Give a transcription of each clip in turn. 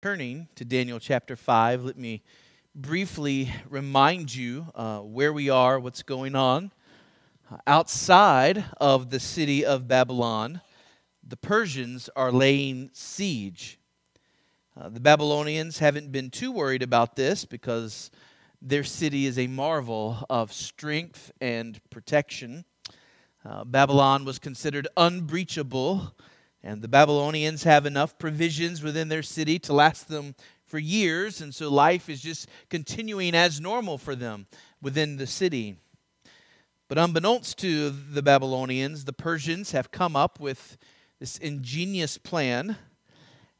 Turning to Daniel chapter 5, let me briefly remind you uh, where we are, what's going on. Uh, outside of the city of Babylon, the Persians are laying siege. Uh, the Babylonians haven't been too worried about this because their city is a marvel of strength and protection. Uh, Babylon was considered unbreachable and the Babylonians have enough provisions within their city to last them for years, and so life is just continuing as normal for them within the city. But unbeknownst to the Babylonians, the Persians have come up with this ingenious plan.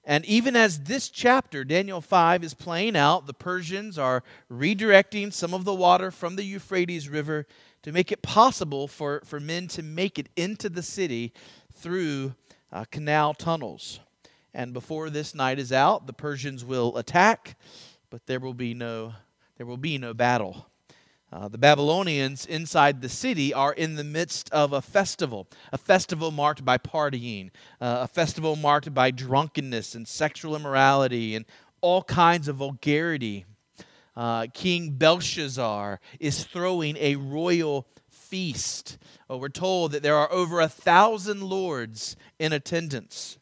And even as this chapter, Daniel 5, is playing out, the Persians are redirecting some of the water from the Euphrates River to make it possible for, for men to make it into the city through uh, canal tunnels. And before this night is out, the Persians will attack, but there will be no, there will be no battle. Uh, the Babylonians inside the city are in the midst of a festival, a festival marked by partying, uh, a festival marked by drunkenness and sexual immorality and all kinds of vulgarity. Uh, King Belshazzar is throwing a royal feast. Oh, we're told that there are over a thousand lords in attendance.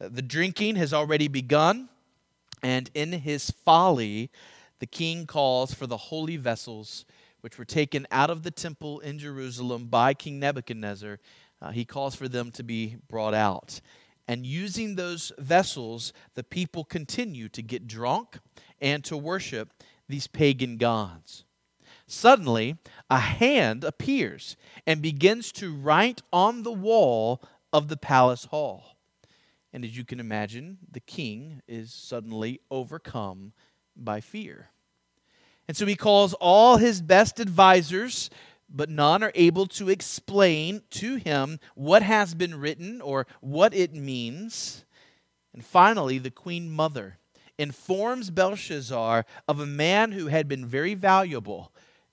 Uh, the drinking has already begun, and in his folly, the king calls for the holy vessels which were taken out of the temple in Jerusalem by King Nebuchadnezzar. Uh, he calls for them to be brought out. And using those vessels, the people continue to get drunk and to worship these pagan gods. Suddenly, a hand appears and begins to write on the wall of the palace hall. And as you can imagine, the king is suddenly overcome by fear. And so he calls all his best advisors, but none are able to explain to him what has been written or what it means. And finally, the queen mother informs Belshazzar of a man who had been very valuable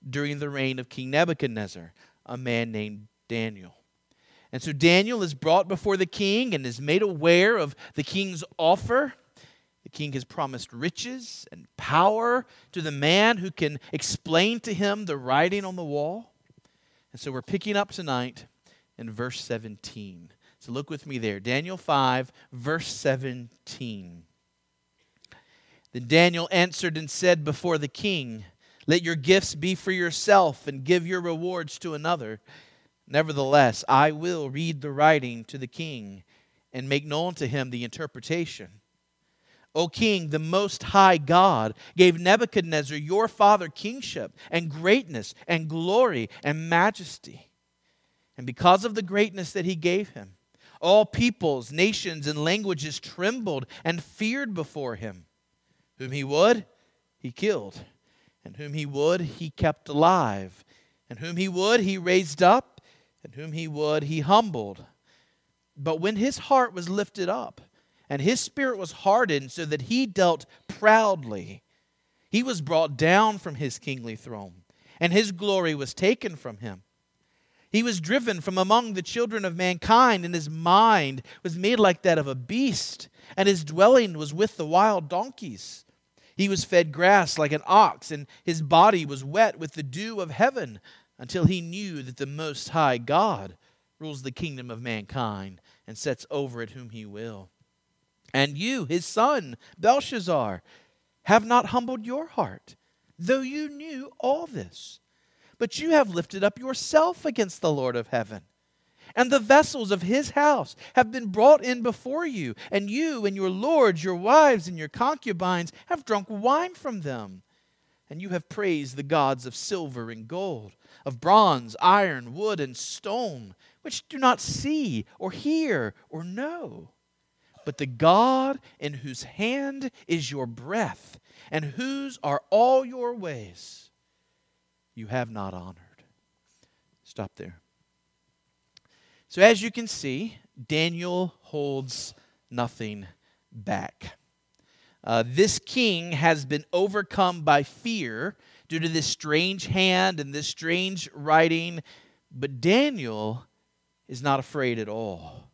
during the reign of King Nebuchadnezzar, a man named Daniel. And so Daniel is brought before the king and is made aware of the king's offer. The king has promised riches and power to the man who can explain to him the writing on the wall. And so we're picking up tonight in verse 17. So look with me there. Daniel 5, verse 17. Then Daniel answered and said before the king, let your gifts be for yourself and give your rewards to another. Nevertheless, I will read the writing to the king and make known to him the interpretation. O king, the most high God gave Nebuchadnezzar your father kingship and greatness and glory and majesty. And because of the greatness that he gave him, all peoples, nations, and languages trembled and feared before him. Whom he would, he killed and whom he would, he kept alive, and whom he would, he raised up, and whom he would, he humbled. But when his heart was lifted up, and his spirit was hardened so that he dealt proudly, he was brought down from his kingly throne, and his glory was taken from him. He was driven from among the children of mankind, and his mind was made like that of a beast, and his dwelling was with the wild donkeys. He was fed grass like an ox, and his body was wet with the dew of heaven until he knew that the Most High God rules the kingdom of mankind and sets over it whom he will. And you, his son, Belshazzar, have not humbled your heart, though you knew all this. But you have lifted up yourself against the Lord of heaven and the vessels of his house have been brought in before you, and you and your lords, your wives, and your concubines have drunk wine from them. And you have praised the gods of silver and gold, of bronze, iron, wood, and stone, which do not see or hear or know. But the God in whose hand is your breath, and whose are all your ways, you have not honored. Stop there. So, as you can see, Daniel holds nothing back. Uh, this king has been overcome by fear due to this strange hand and this strange writing, but Daniel is not afraid at all.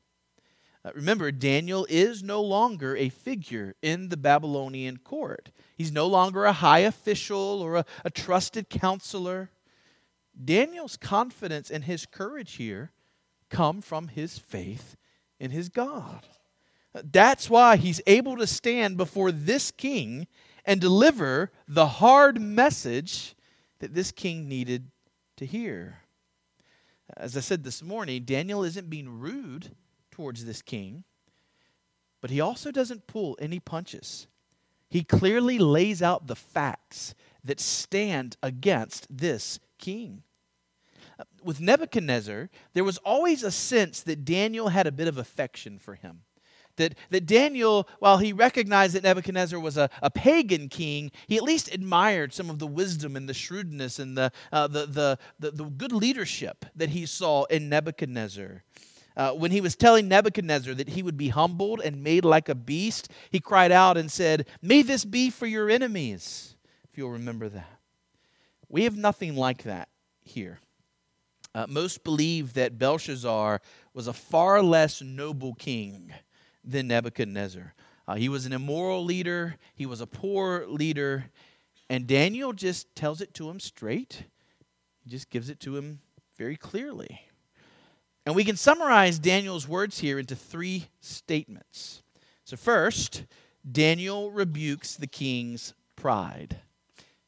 Uh, remember, Daniel is no longer a figure in the Babylonian court. He's no longer a high official or a, a trusted counselor. Daniel's confidence and his courage here come from his faith in his God. That's why he's able to stand before this king and deliver the hard message that this king needed to hear. As I said this morning, Daniel isn't being rude towards this king, but he also doesn't pull any punches. He clearly lays out the facts that stand against this king. With Nebuchadnezzar, there was always a sense that Daniel had a bit of affection for him. That, that Daniel, while he recognized that Nebuchadnezzar was a, a pagan king, he at least admired some of the wisdom and the shrewdness and the, uh, the, the, the, the, good leadership that he saw in Nebuchadnezzar. Uh, when he was telling Nebuchadnezzar that he would be humbled and made like a beast, he cried out and said, May this be for your enemies, if you'll remember that. We have nothing like that here. Uh, most believe that Belshazzar was a far less noble king than Nebuchadnezzar. Uh, he was an immoral leader, he was a poor leader, and Daniel just tells it to him straight. He just gives it to him very clearly. And we can summarize Daniel's words here into three statements. So, first, Daniel rebukes the king's pride.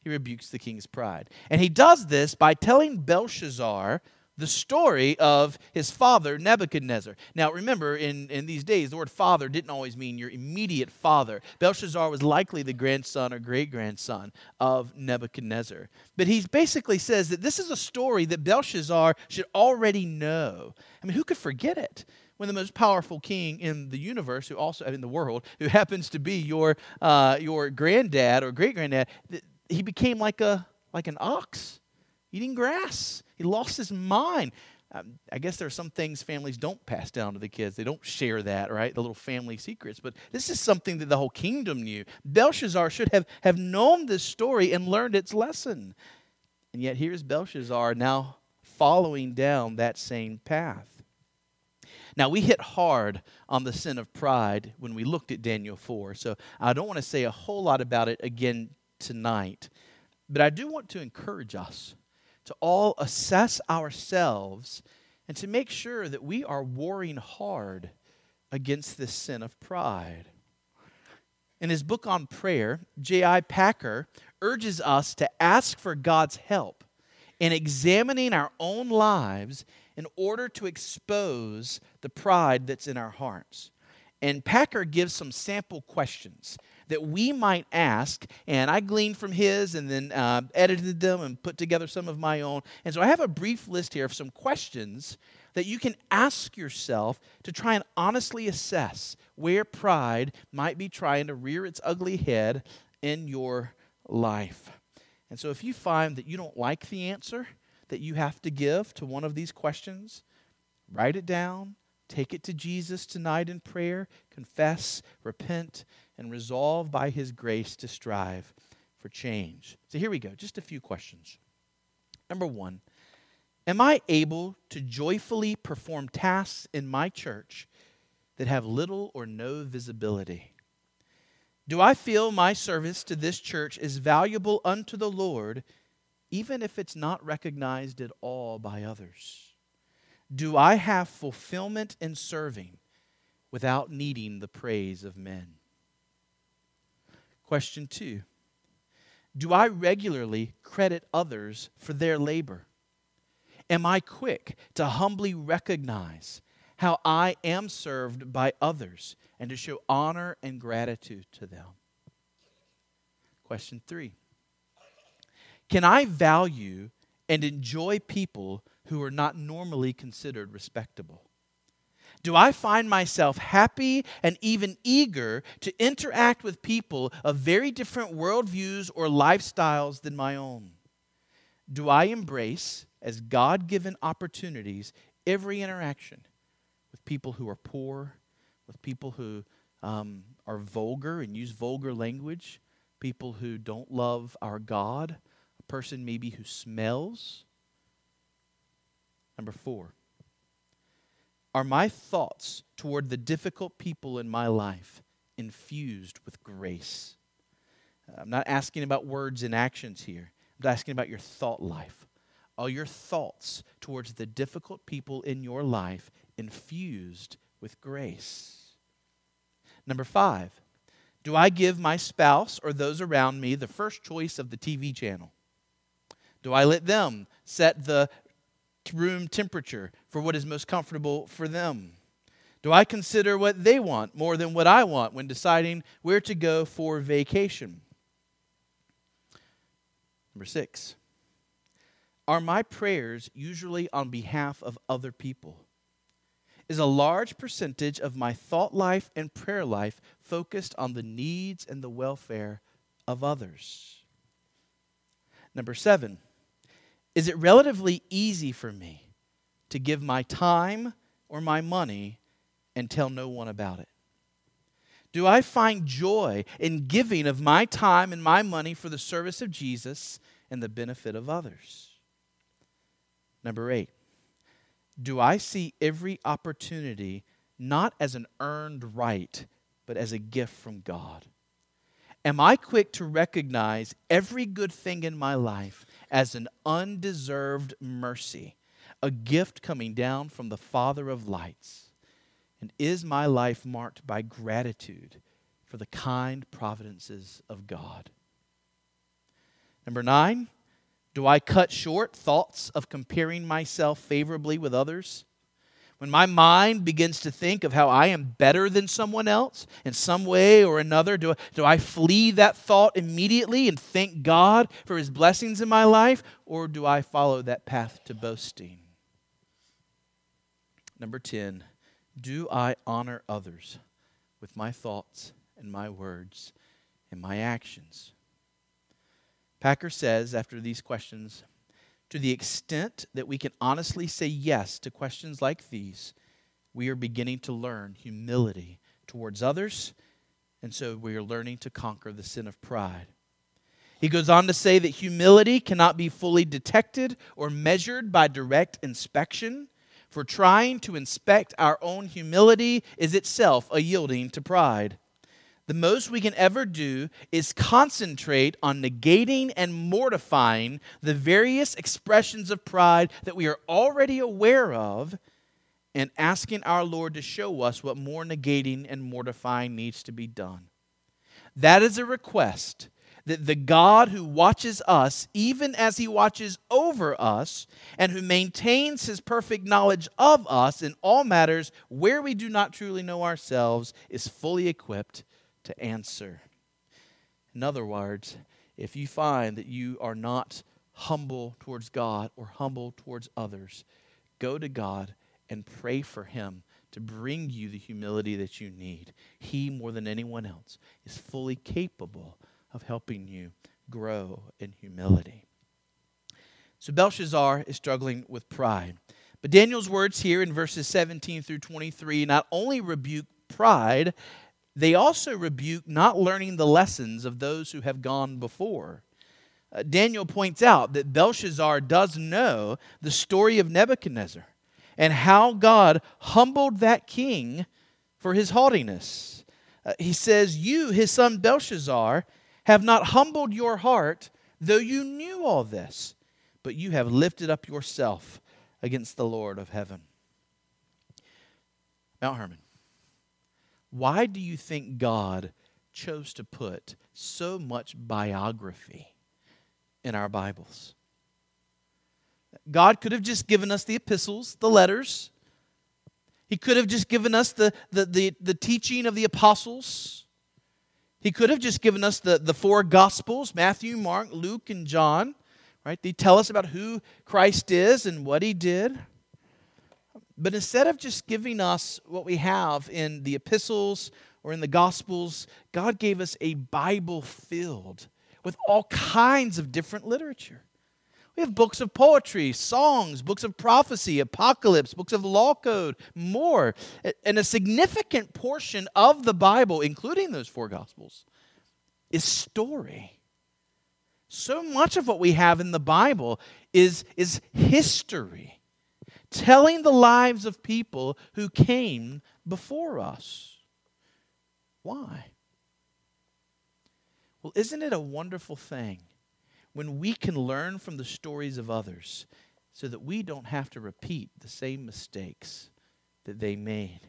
He rebukes the king's pride. And he does this by telling Belshazzar the story of his father, Nebuchadnezzar. Now, remember, in, in these days, the word father didn't always mean your immediate father. Belshazzar was likely the grandson or great grandson of Nebuchadnezzar. But he basically says that this is a story that Belshazzar should already know. I mean, who could forget it? When the most powerful king in the universe, who also in the world, who happens to be your uh, your granddad or great granddad, he became like a like an ox eating grass. He lost his mind. Um, I guess there are some things families don't pass down to the kids. They don't share that, right? The little family secrets. But this is something that the whole kingdom knew. Belshazzar should have, have known this story and learned its lesson. And yet here's Belshazzar now following down that same path. Now, we hit hard on the sin of pride when we looked at Daniel 4, so I don't want to say a whole lot about it again tonight. But I do want to encourage us to all assess ourselves and to make sure that we are warring hard against this sin of pride. In his book on prayer, J.I. Packer urges us to ask for God's help in examining our own lives in order to expose the pride that's in our hearts. And Packer gives some sample questions that we might ask. And I gleaned from his and then uh, edited them and put together some of my own. And so I have a brief list here of some questions that you can ask yourself to try and honestly assess where pride might be trying to rear its ugly head in your life. And so if you find that you don't like the answer that you have to give to one of these questions, write it down, take it to Jesus tonight in prayer, confess, repent, and resolve by His grace to strive for change. So here we go, just a few questions. Number one, am I able to joyfully perform tasks in my church that have little or no visibility? Do I feel my service to this church is valuable unto the Lord, even if it's not recognized at all by others? Do I have fulfillment in serving without needing the praise of men? Question two Do I regularly credit others for their labor? Am I quick to humbly recognize how I am served by others and to show honor and gratitude to them? Question three Can I value and enjoy people who are not normally considered respectable? Do I find myself happy and even eager to interact with people of very different worldviews or lifestyles than my own? Do I embrace, as God given opportunities, every interaction with people who are poor, with people who um, are vulgar and use vulgar language, people who don't love our God, person maybe who smells? Number four, Are my thoughts toward the difficult people in my life infused with grace? Uh, I'm not asking about words and actions here. I'm asking about your thought life. Are your thoughts towards the difficult people in your life infused with grace? Number five, do I give my spouse or those around me the first choice of the TV channel? Do I let them set the room temperature for what is most comfortable for them? Do I consider what they want more than what I want when deciding where to go for vacation? Number six, are my prayers usually on behalf of other people? Is a large percentage of my thought life and prayer life focused on the needs and the welfare of others? Number seven, is it relatively easy for me to give my time or my money and tell no one about it? Do I find joy in giving of my time and my money for the service of Jesus and the benefit of others? Number eight, do I see every opportunity not as an earned right, but as a gift from God? Am I quick to recognize every good thing in my life as an undeserved mercy, a gift coming down from the Father of lights? And is my life marked by gratitude for the kind providences of God? Number nine, do I cut short thoughts of comparing myself favorably with others? When my mind begins to think of how I am better than someone else in some way or another, do, do I flee that thought immediately and thank God for his blessings in my life? Or do I follow that path to boasting? Number 10, do I honor others with my thoughts and my words and my actions? Packer says, after these questions, to the extent that we can honestly say yes to questions like these, we are beginning to learn humility towards others, and so we are learning to conquer the sin of pride. He goes on to say that humility cannot be fully detected or measured by direct inspection, for trying to inspect our own humility is itself a yielding to pride. The most we can ever do is concentrate on negating and mortifying the various expressions of pride that we are already aware of and asking our Lord to show us what more negating and mortifying needs to be done. That is a request that the God who watches us, even as he watches over us, and who maintains his perfect knowledge of us in all matters where we do not truly know ourselves, is fully equipped to answer. In other words, if you find that you are not humble towards God or humble towards others, go to God and pray for Him to bring you the humility that you need. He, more than anyone else, is fully capable of helping you grow in humility. So Belshazzar is struggling with pride. But Daniel's words here in verses 17 through 23 not only rebuke pride, they also rebuke not learning the lessons of those who have gone before. Uh, Daniel points out that Belshazzar does know the story of Nebuchadnezzar and how God humbled that king for his haughtiness. Uh, he says, You, his son Belshazzar, have not humbled your heart, though you knew all this, but you have lifted up yourself against the Lord of heaven. Mount Hermon, why do you think God chose to put so much biography in our Bibles? God could have just given us the epistles, the letters. He could have just given us the, the, the, the teaching of the apostles. He could have just given us the, the four Gospels Matthew, Mark, Luke, and John. Right? They tell us about who Christ is and what he did. But instead of just giving us what we have in the epistles or in the Gospels, God gave us a Bible filled with all kinds of different literature. We have books of poetry, songs, books of prophecy, apocalypse, books of law code, more. And a significant portion of the Bible, including those four Gospels, is story. So much of what we have in the Bible is, is history. Telling the lives of people who came before us. Why? Well, isn't it a wonderful thing when we can learn from the stories of others so that we don't have to repeat the same mistakes that they made?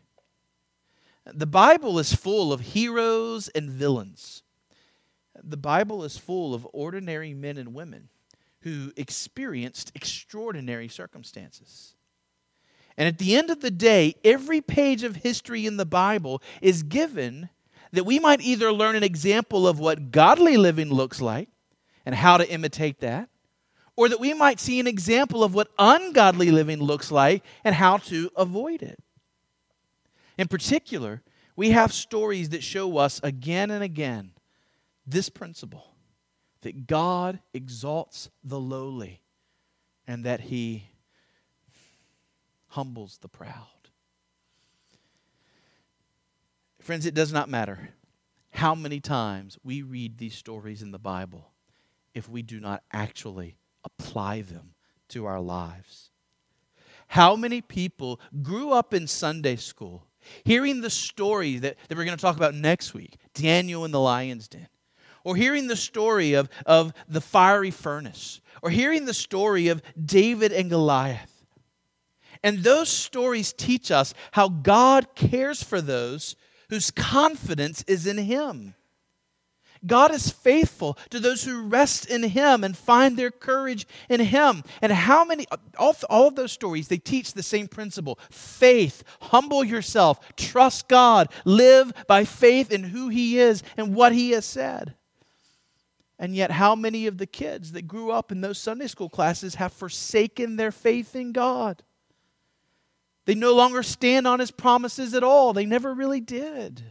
The Bible is full of heroes and villains. The Bible is full of ordinary men and women who experienced extraordinary circumstances. And at the end of the day, every page of history in the Bible is given that we might either learn an example of what godly living looks like and how to imitate that, or that we might see an example of what ungodly living looks like and how to avoid it. In particular, we have stories that show us again and again this principle that God exalts the lowly and that he humbles the proud. Friends, it does not matter how many times we read these stories in the Bible if we do not actually apply them to our lives. How many people grew up in Sunday school hearing the story that, that we're going to talk about next week Daniel in the lion's den, or hearing the story of, of the fiery furnace, or hearing the story of David and Goliath. And those stories teach us how God cares for those whose confidence is in Him. God is faithful to those who rest in Him and find their courage in Him. And how many, all, all of those stories, they teach the same principle faith, humble yourself, trust God, live by faith in who He is and what He has said. And yet, how many of the kids that grew up in those Sunday school classes have forsaken their faith in God? They no longer stand on his promises at all. They never really did.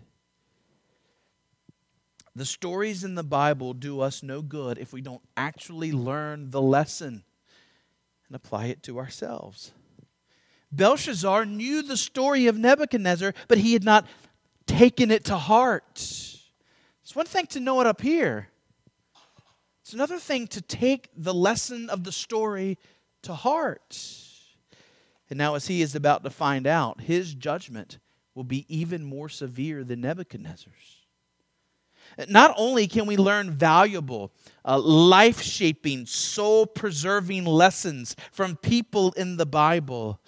The stories in the Bible do us no good if we don't actually learn the lesson and apply it to ourselves. Belshazzar knew the story of Nebuchadnezzar, but he had not taken it to heart. It's one thing to know it up here, it's another thing to take the lesson of the story to heart. And now, as he is about to find out, his judgment will be even more severe than Nebuchadnezzar's. Not only can we learn valuable, uh, life shaping, soul preserving lessons from people in the Bible,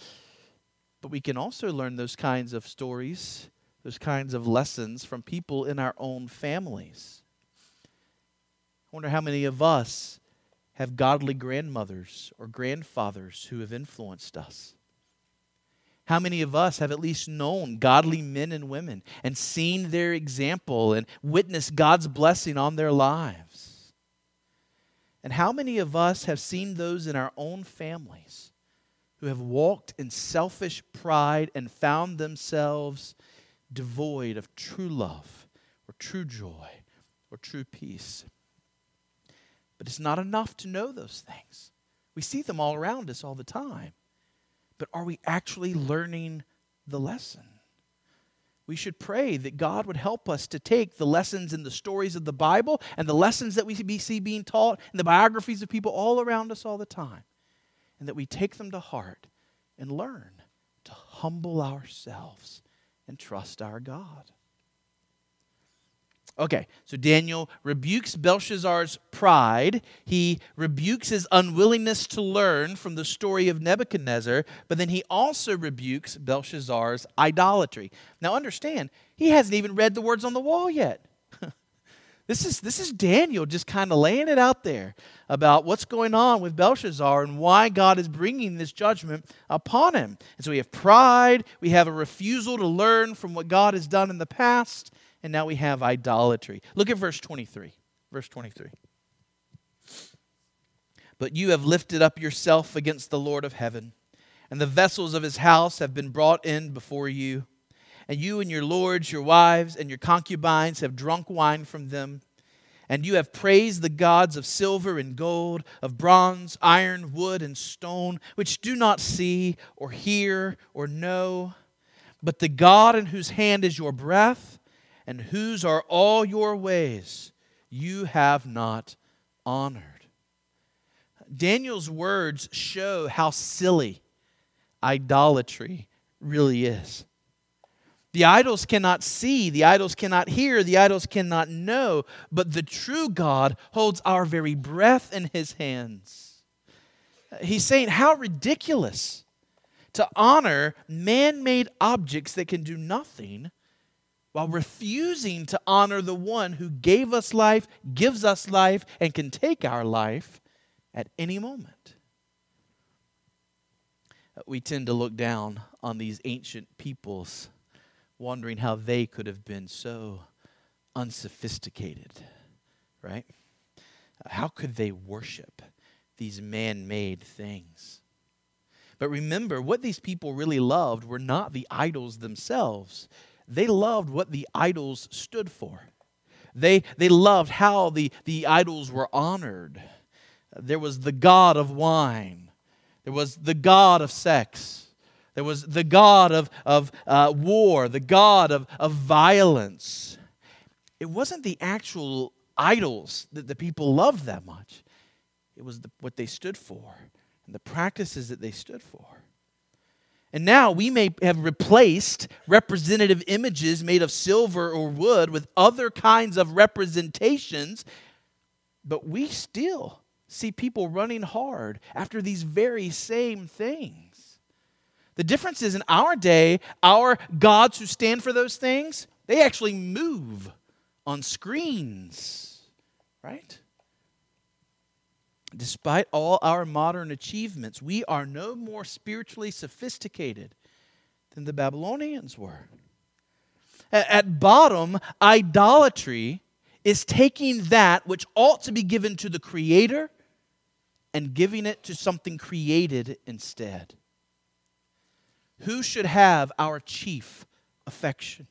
but we can also learn those kinds of stories, those kinds of lessons from people in our own families. I wonder how many of us have godly grandmothers or grandfathers who have influenced us. How many of us have at least known godly men and women and seen their example and witnessed God's blessing on their lives? And how many of us have seen those in our own families who have walked in selfish pride and found themselves devoid of true love or true joy or true peace? But it's not enough to know those things. We see them all around us all the time but are we actually learning the lesson? We should pray that God would help us to take the lessons in the stories of the Bible and the lessons that we see being taught in the biographies of people all around us all the time, and that we take them to heart and learn to humble ourselves and trust our God. Okay, so Daniel rebukes Belshazzar's pride. He rebukes his unwillingness to learn from the story of Nebuchadnezzar, but then he also rebukes Belshazzar's idolatry. Now understand, he hasn't even read the words on the wall yet. this, is, this is Daniel just kind of laying it out there about what's going on with Belshazzar and why God is bringing this judgment upon him. And so we have pride, we have a refusal to learn from what God has done in the past and now we have idolatry. Look at verse 23. Verse 23. But you have lifted up yourself against the Lord of heaven, and the vessels of his house have been brought in before you. And you and your lords, your wives, and your concubines have drunk wine from them. And you have praised the gods of silver and gold, of bronze, iron, wood, and stone, which do not see or hear or know. But the God in whose hand is your breath, and whose are all your ways you have not honored. Daniel's words show how silly idolatry really is. The idols cannot see, the idols cannot hear, the idols cannot know, but the true God holds our very breath in his hands. He's saying, How ridiculous to honor man made objects that can do nothing while refusing to honor the one who gave us life, gives us life, and can take our life at any moment. Uh, we tend to look down on these ancient peoples, wondering how they could have been so unsophisticated, right? Uh, how could they worship these man made things? But remember, what these people really loved were not the idols themselves, they loved what the idols stood for. They, they loved how the, the idols were honored. There was the God of wine, there was the God of sex, there was the God of, of uh, war, the God of, of violence. It wasn't the actual idols that the people loved that much, it was the, what they stood for and the practices that they stood for. And now we may have replaced representative images made of silver or wood with other kinds of representations, but we still see people running hard after these very same things. The difference is in our day, our gods who stand for those things, they actually move on screens, right? Despite all our modern achievements, we are no more spiritually sophisticated than the Babylonians were. At bottom, idolatry is taking that which ought to be given to the Creator and giving it to something created instead. Who should have our chief affection?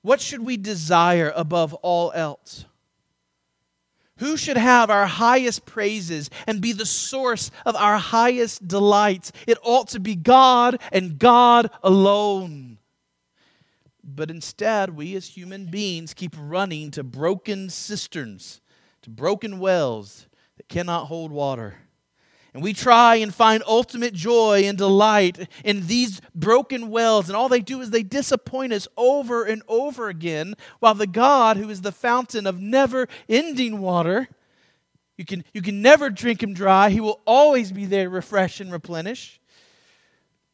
What should we desire above all else? Who should have our highest praises and be the source of our highest delights? It ought to be God and God alone. But instead, we as human beings keep running to broken cisterns, to broken wells that cannot hold water. And we try and find ultimate joy and delight in these broken wells, and all they do is they disappoint us over and over again, while the God who is the fountain of never ending water, you can, you can never drink him dry. He will always be there to refresh and replenish.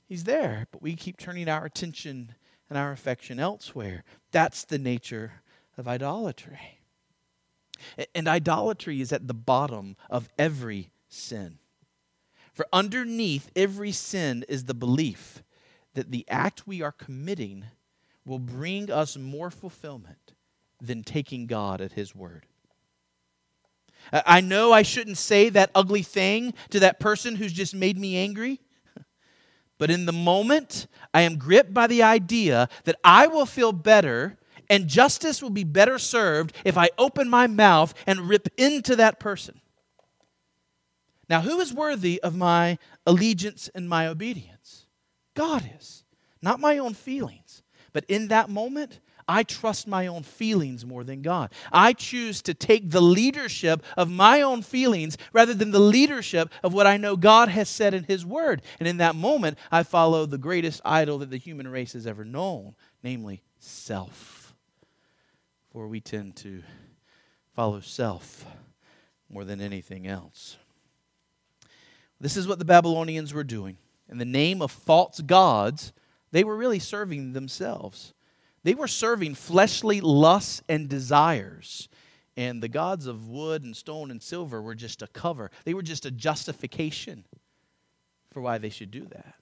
He's there, but we keep turning our attention and our affection elsewhere. That's the nature of idolatry. And idolatry is at the bottom of every sin. For underneath every sin is the belief that the act we are committing will bring us more fulfillment than taking God at His word. I know I shouldn't say that ugly thing to that person who's just made me angry, but in the moment, I am gripped by the idea that I will feel better and justice will be better served if I open my mouth and rip into that person. Now, who is worthy of my allegiance and my obedience? God is, not my own feelings. But in that moment, I trust my own feelings more than God. I choose to take the leadership of my own feelings rather than the leadership of what I know God has said in His Word. And in that moment, I follow the greatest idol that the human race has ever known, namely self. For we tend to follow self more than anything else. This is what the Babylonians were doing. In the name of false gods, they were really serving themselves. They were serving fleshly lusts and desires. And the gods of wood and stone and silver were just a cover, they were just a justification for why they should do that.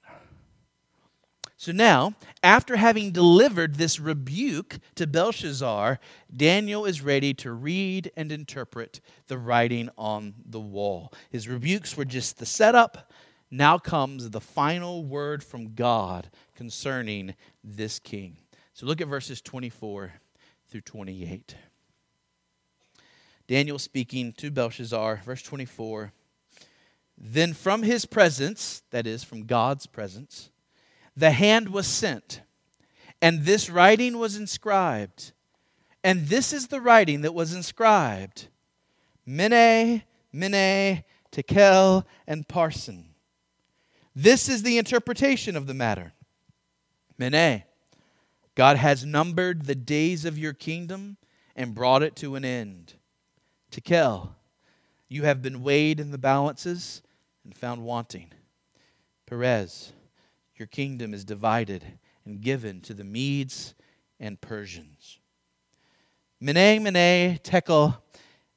So now, after having delivered this rebuke to Belshazzar, Daniel is ready to read and interpret the writing on the wall. His rebukes were just the setup. Now comes the final word from God concerning this king. So look at verses 24 through 28. Daniel speaking to Belshazzar, verse 24. Then from his presence, that is, from God's presence, the hand was sent, and this writing was inscribed. And this is the writing that was inscribed Mene, Mene, Tekel, and Parsin. This is the interpretation of the matter. Mene, God has numbered the days of your kingdom and brought it to an end. Tekel, you have been weighed in the balances and found wanting. Peres, your kingdom is divided and given to the Medes and Persians. Mene, Mene, Tekel,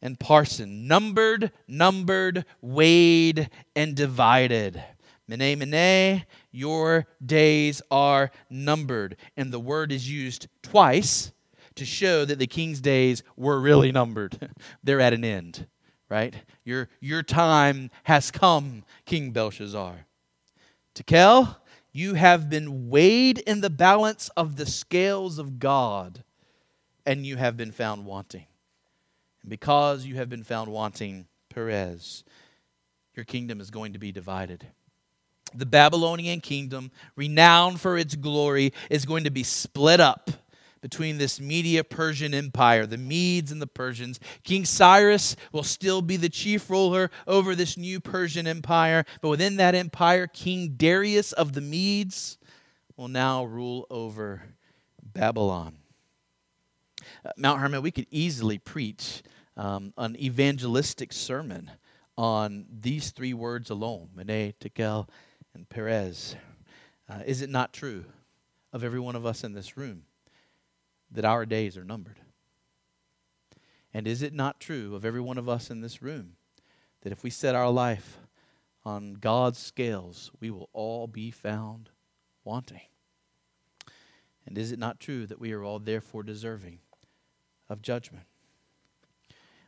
and Parsin, numbered, numbered, weighed, and divided. Mene, Mene, your days are numbered. And the word is used twice to show that the king's days were really numbered. They're at an end, right? Your, your time has come, King Belshazzar. Tekel, you have been weighed in the balance of the scales of God, and you have been found wanting. And because you have been found wanting, Peres, your kingdom is going to be divided. The Babylonian kingdom, renowned for its glory, is going to be split up between this Media Persian empire, the Medes and the Persians. King Cyrus will still be the chief ruler over this new Persian empire, but within that empire, King Darius of the Medes will now rule over Babylon. Uh, Mount Hermon, we could easily preach um, an evangelistic sermon on these three words alone Mene, Tekel, and Peres. Uh, is it not true of every one of us in this room that our days are numbered? And is it not true of every one of us in this room that if we set our life on God's scales, we will all be found wanting? And is it not true that we are all therefore deserving of judgment?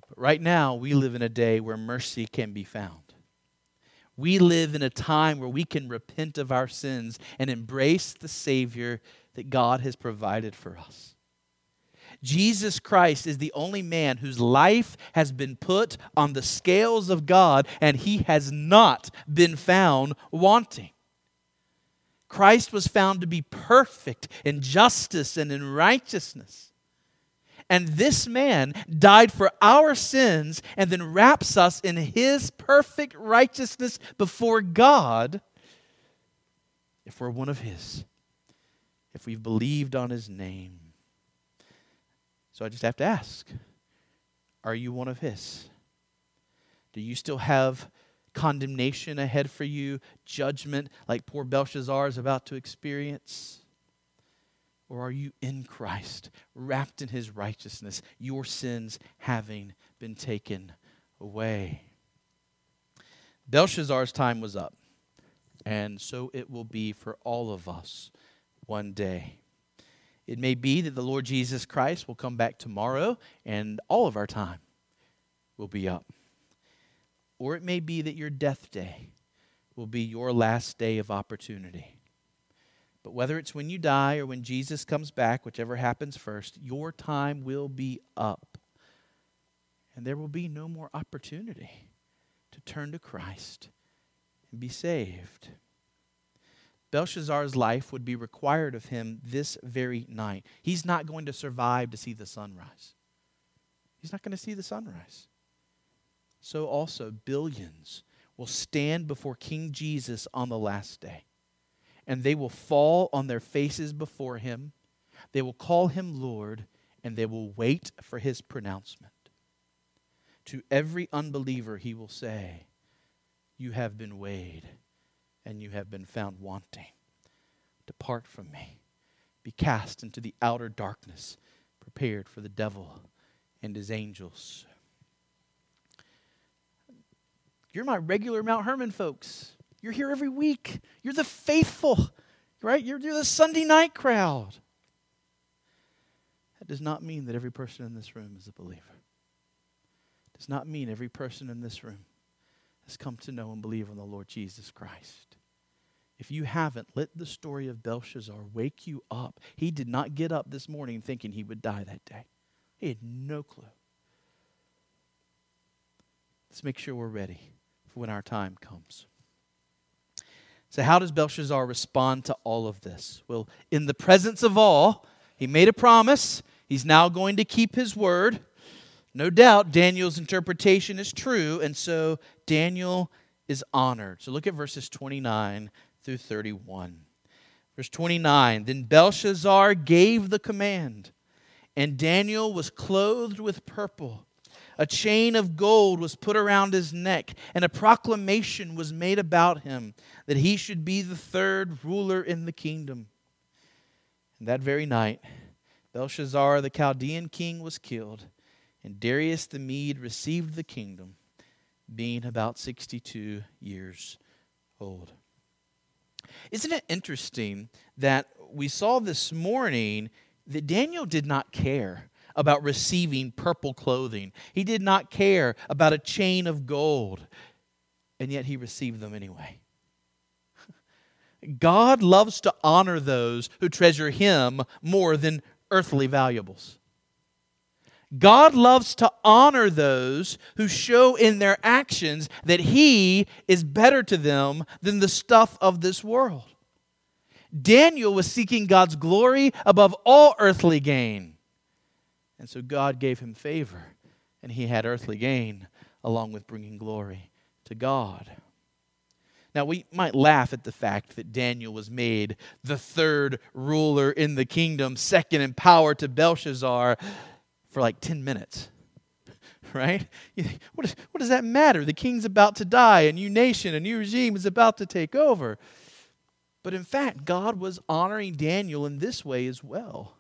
But right now, we live in a day where mercy can be found. We live in a time where we can repent of our sins and embrace the Savior that God has provided for us. Jesus Christ is the only man whose life has been put on the scales of God and he has not been found wanting. Christ was found to be perfect in justice and in righteousness. And this man died for our sins and then wraps us in his perfect righteousness before God if we're one of his, if we've believed on his name. I just have to ask are you one of his? Do you still have condemnation ahead for you, judgment like poor Belshazzar is about to experience? Or are you in Christ, wrapped in his righteousness, your sins having been taken away? Belshazzar's time was up, and so it will be for all of us one day. It may be that the Lord Jesus Christ will come back tomorrow and all of our time will be up. Or it may be that your death day will be your last day of opportunity. But whether it's when you die or when Jesus comes back, whichever happens first, your time will be up. And there will be no more opportunity to turn to Christ and be saved. Belshazzar's life would be required of him this very night. He's not going to survive to see the sunrise. He's not going to see the sunrise. So also, billions will stand before King Jesus on the last day and they will fall on their faces before him. They will call him Lord, and they will wait for his pronouncement. To every unbeliever, he will say, You have been weighed, and you have been found wanting. Depart from me. Be cast into the outer darkness, prepared for the devil and his angels. You're my regular Mount Hermon folks. You're here every week. You're the faithful, right? You're, you're the Sunday night crowd. That does not mean that every person in this room is a believer. It does not mean every person in this room has come to know and believe in the Lord Jesus Christ. If you haven't, let the story of Belshazzar wake you up. He did not get up this morning thinking he would die that day, he had no clue. Let's make sure we're ready for when our time comes. So, how does Belshazzar respond to all of this? Well, in the presence of all, he made a promise. He's now going to keep his word. No doubt Daniel's interpretation is true, and so Daniel is honored. So look at verses 29 through 31. Verse 29 Then Belshazzar gave the command, and Daniel was clothed with purple. A chain of gold was put around his neck, and a proclamation was made about him that he should be the third ruler in the kingdom. And that very night, Belshazzar, the Chaldean king, was killed, and Darius the Mede received the kingdom, being about 62 years old. Isn't it interesting that we saw this morning that Daniel did not care about receiving purple clothing? He did not care about a chain of gold, and yet he received them anyway. God loves to honor those who treasure him more than earthly valuables. God loves to honor those who show in their actions that He is better to them than the stuff of this world. Daniel was seeking God's glory above all earthly gain. And so God gave him favor, and he had earthly gain along with bringing glory to God. Now, we might laugh at the fact that Daniel was made the third ruler in the kingdom, second in power to Belshazzar for like 10 minutes. Right? What, is, what does that matter? The king's about to die, a new nation, a new regime is about to take over. But in fact, God was honoring Daniel in this way as well.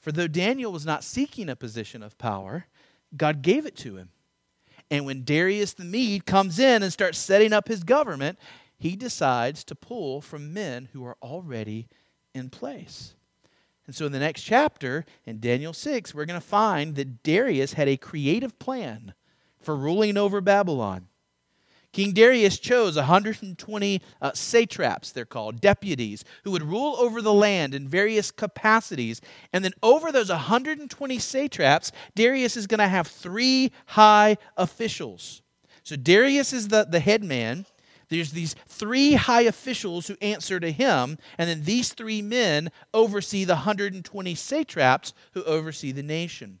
For though Daniel was not seeking a position of power, God gave it to him. And when Darius the Mede comes in and starts setting up his government, he decides to pull from men who are already in place. And so in the next chapter, in Daniel 6, we're going to find that Darius had a creative plan for ruling over Babylon. King Darius chose 120 uh, satraps, they're called, deputies, who would rule over the land in various capacities. And then over those 120 satraps, Darius is going to have three high officials. So Darius is the, the head man. There's these three high officials who answer to him, and then these three men oversee the 120 satraps who oversee the nation.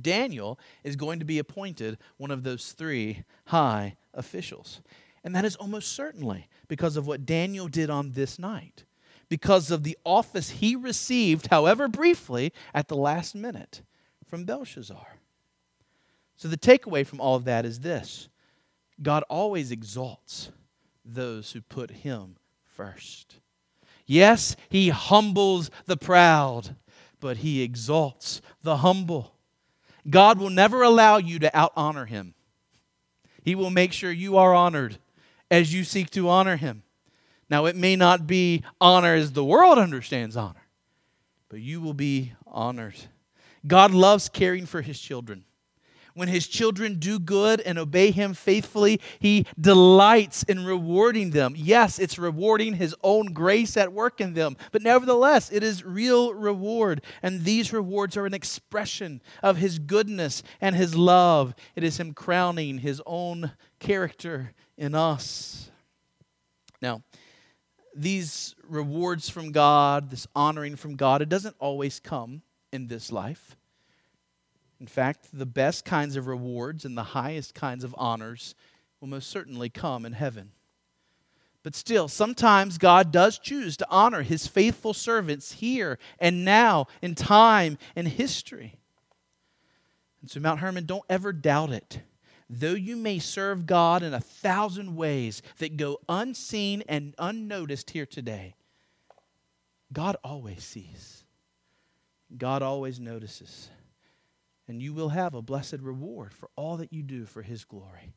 Daniel is going to be appointed one of those three high officials. And that is almost certainly because of what Daniel did on this night, because of the office he received, however briefly, at the last minute from Belshazzar. So the takeaway from all of that is this God always exalts those who put him first. Yes, he humbles the proud, but he exalts the humble. God will never allow you to out honor him. He will make sure you are honored as you seek to honor him. Now, it may not be honor as the world understands honor, but you will be honored. God loves caring for his children. When his children do good and obey him faithfully, he delights in rewarding them. Yes, it's rewarding his own grace at work in them, but nevertheless, it is real reward. And these rewards are an expression of his goodness and his love. It is him crowning his own character in us. Now, these rewards from God, this honoring from God, it doesn't always come in this life. In fact, the best kinds of rewards and the highest kinds of honors will most certainly come in heaven. But still, sometimes God does choose to honor his faithful servants here and now, in time and history. And so, Mount Hermon, don't ever doubt it. Though you may serve God in a thousand ways that go unseen and unnoticed here today, God always sees, God always notices and you will have a blessed reward for all that you do for his glory.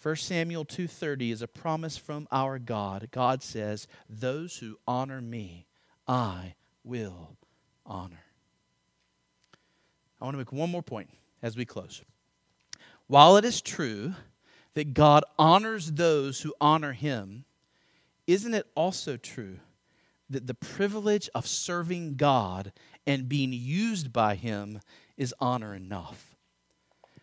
1 Samuel 2:30 is a promise from our God. God says, "Those who honor me, I will honor." I want to make one more point as we close. While it is true that God honors those who honor him, isn't it also true that the privilege of serving God and being used by him is honor enough.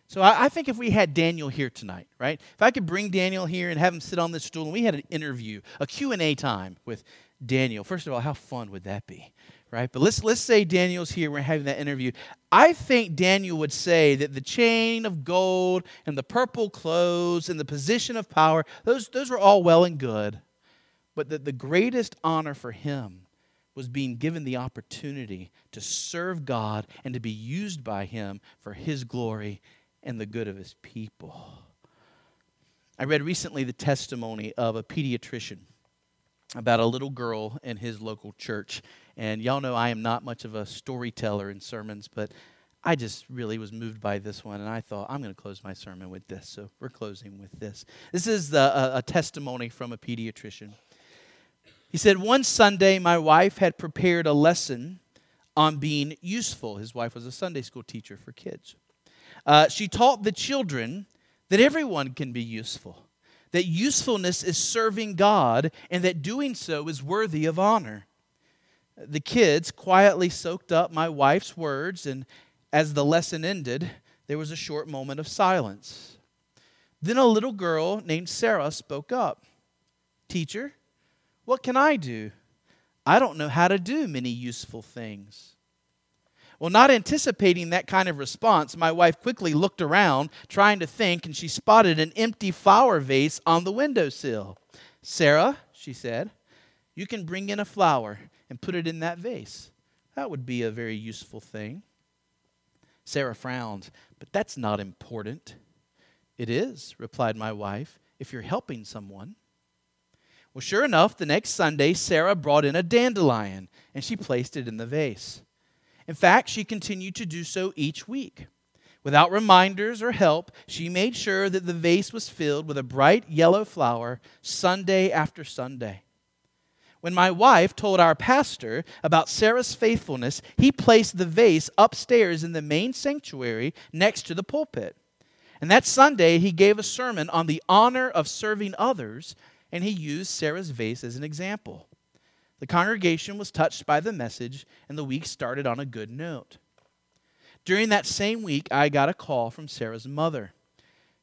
So I, I, think if we had Daniel here tonight, right? If I could bring Daniel here and have him sit on this stool and we had an interview, a Q&A time with Daniel. First of all, how fun would that be? right? But let's, let's say Daniel's here, we're having that interview. I think Daniel would say that the chain of gold and the purple clothes and the position of power, those, those were all well and good. But that the greatest honor for him was being given the opportunity to serve God and to be used by him for his glory and the good of his people. I read recently the testimony of a pediatrician about a little girl in his local church. And y'all know I am not much of a storyteller in sermons, but I just really was moved by this one, and I thought, I'm going to close my sermon with this. So we're closing with this. This is the, a, a testimony from a pediatrician. He said, One Sunday, my wife had prepared a lesson on being useful. His wife was a Sunday school teacher for kids. Uh, she taught the children that everyone can be useful that usefulness is serving God and that doing so is worthy of honor. The kids quietly soaked up my wife's words, and as the lesson ended, there was a short moment of silence. Then a little girl named Sarah spoke up Teacher, what can I do? I don't know how to do many useful things. Well, not anticipating that kind of response, my wife quickly looked around, trying to think, and she spotted an empty flower vase on the windowsill. Sarah, she said, you can bring in a flower and put it in that vase. That would be a very useful thing. Sarah frowned, but that's not important. It is, replied my wife, if you're helping someone. Well, sure enough, the next Sunday, Sarah brought in a dandelion and she placed it in the vase. In fact, she continued to do so each week. Without reminders or help, she made sure that the vase was filled with a bright yellow flower Sunday after Sunday. When my wife told our pastor about Sarah's faithfulness, he placed the vase upstairs in the main sanctuary next to the pulpit. And that Sunday, he gave a sermon on the honor of serving others, and he used Sarah's vase as an example. The congregation was touched by the message, and the week started on a good note. During that same week, I got a call from Sarah's mother.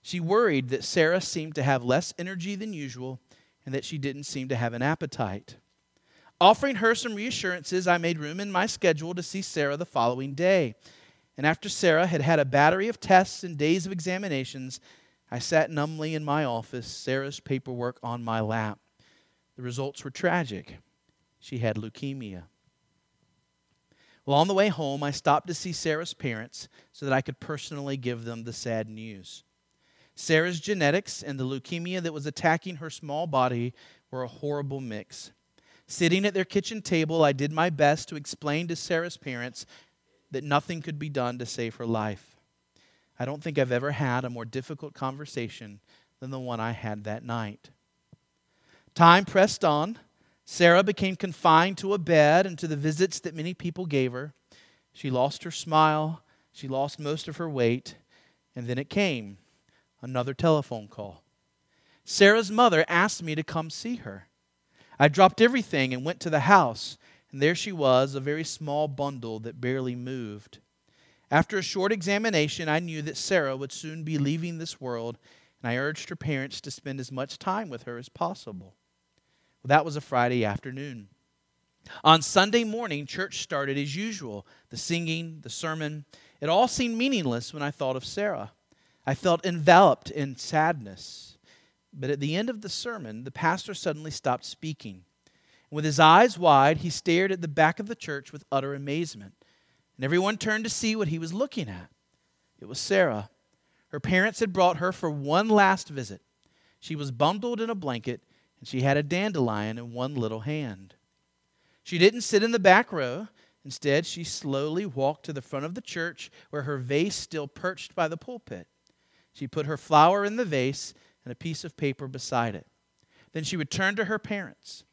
She worried that Sarah seemed to have less energy than usual and that she didn't seem to have an appetite. Offering her some reassurances, I made room in my schedule to see Sarah the following day. And after Sarah had had a battery of tests and days of examinations, I sat numbly in my office, Sarah's paperwork on my lap. The results were tragic she had leukemia. Well, on the way home, I stopped to see Sarah's parents so that I could personally give them the sad news. Sarah's genetics and the leukemia that was attacking her small body were a horrible mix. Sitting at their kitchen table, I did my best to explain to Sarah's parents that nothing could be done to save her life. I don't think I've ever had a more difficult conversation than the one I had that night. Time pressed on, Sarah became confined to a bed and to the visits that many people gave her. She lost her smile, she lost most of her weight, and then it came another telephone call. Sarah's mother asked me to come see her. I dropped everything and went to the house, and there she was, a very small bundle that barely moved. After a short examination, I knew that Sarah would soon be leaving this world, and I urged her parents to spend as much time with her as possible. Well, that was a Friday afternoon. On Sunday morning, church started as usual the singing, the sermon. It all seemed meaningless when I thought of Sarah. I felt enveloped in sadness. But at the end of the sermon, the pastor suddenly stopped speaking. With his eyes wide, he stared at the back of the church with utter amazement. And everyone turned to see what he was looking at. It was Sarah. Her parents had brought her for one last visit. She was bundled in a blanket and she had a dandelion in one little hand. She didn't sit in the back row. Instead, she slowly walked to the front of the church where her vase still perched by the pulpit. She put her flower in the vase and a piece of paper beside it. Then she returned to her parents.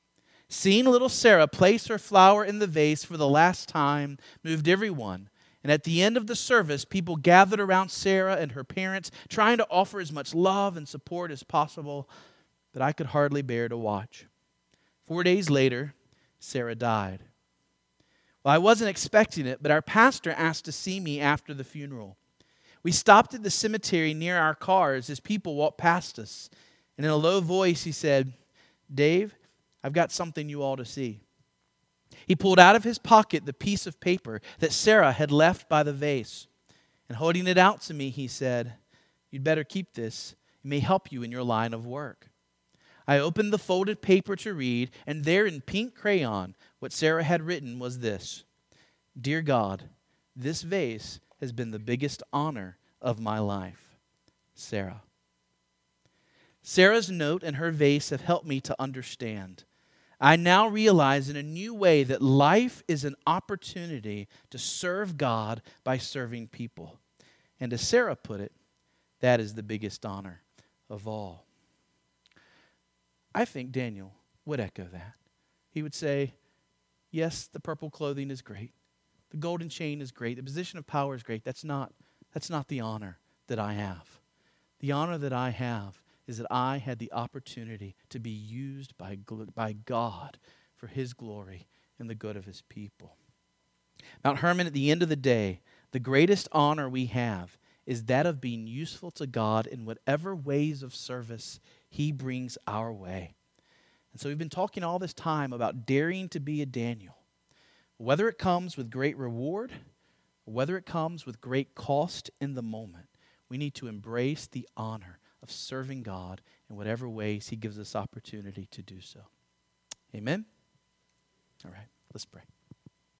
Seeing little Sarah place her flower in the vase for the last time moved everyone. And at the end of the service, people gathered around Sarah and her parents, trying to offer as much love and support as possible that I could hardly bear to watch. Four days later, Sarah died. Well, I wasn't expecting it, but our pastor asked to see me after the funeral. We stopped at the cemetery near our cars as people walked past us. And in a low voice, he said, Dave, I've got something you all to see. He pulled out of his pocket the piece of paper that Sarah had left by the vase. And holding it out to me, he said, You'd better keep this. It may help you in your line of work. I opened the folded paper to read, and there in pink crayon, what Sarah had written was this Dear God, this vase has been the biggest honor of my life. Sarah. Sarah's note and her vase have helped me to understand. I now realize in a new way that life is an opportunity to serve God by serving people. And as Sarah put it, that is the biggest honor of all. I think Daniel would echo that. He would say, Yes, the purple clothing is great. The golden chain is great. The position of power is great. That's not, that's not the honor that I have. The honor that I have is that I had the opportunity to be used by, by God for His glory and the good of His people. Mount Hermon, at the end of the day, the greatest honor we have is that of being useful to God in whatever ways of service He brings our way. And so we've been talking all this time about daring to be a Daniel. Whether it comes with great reward, whether it comes with great cost in the moment, we need to embrace the honor of serving God in whatever ways He gives us opportunity to do so. Amen? All right, let's pray.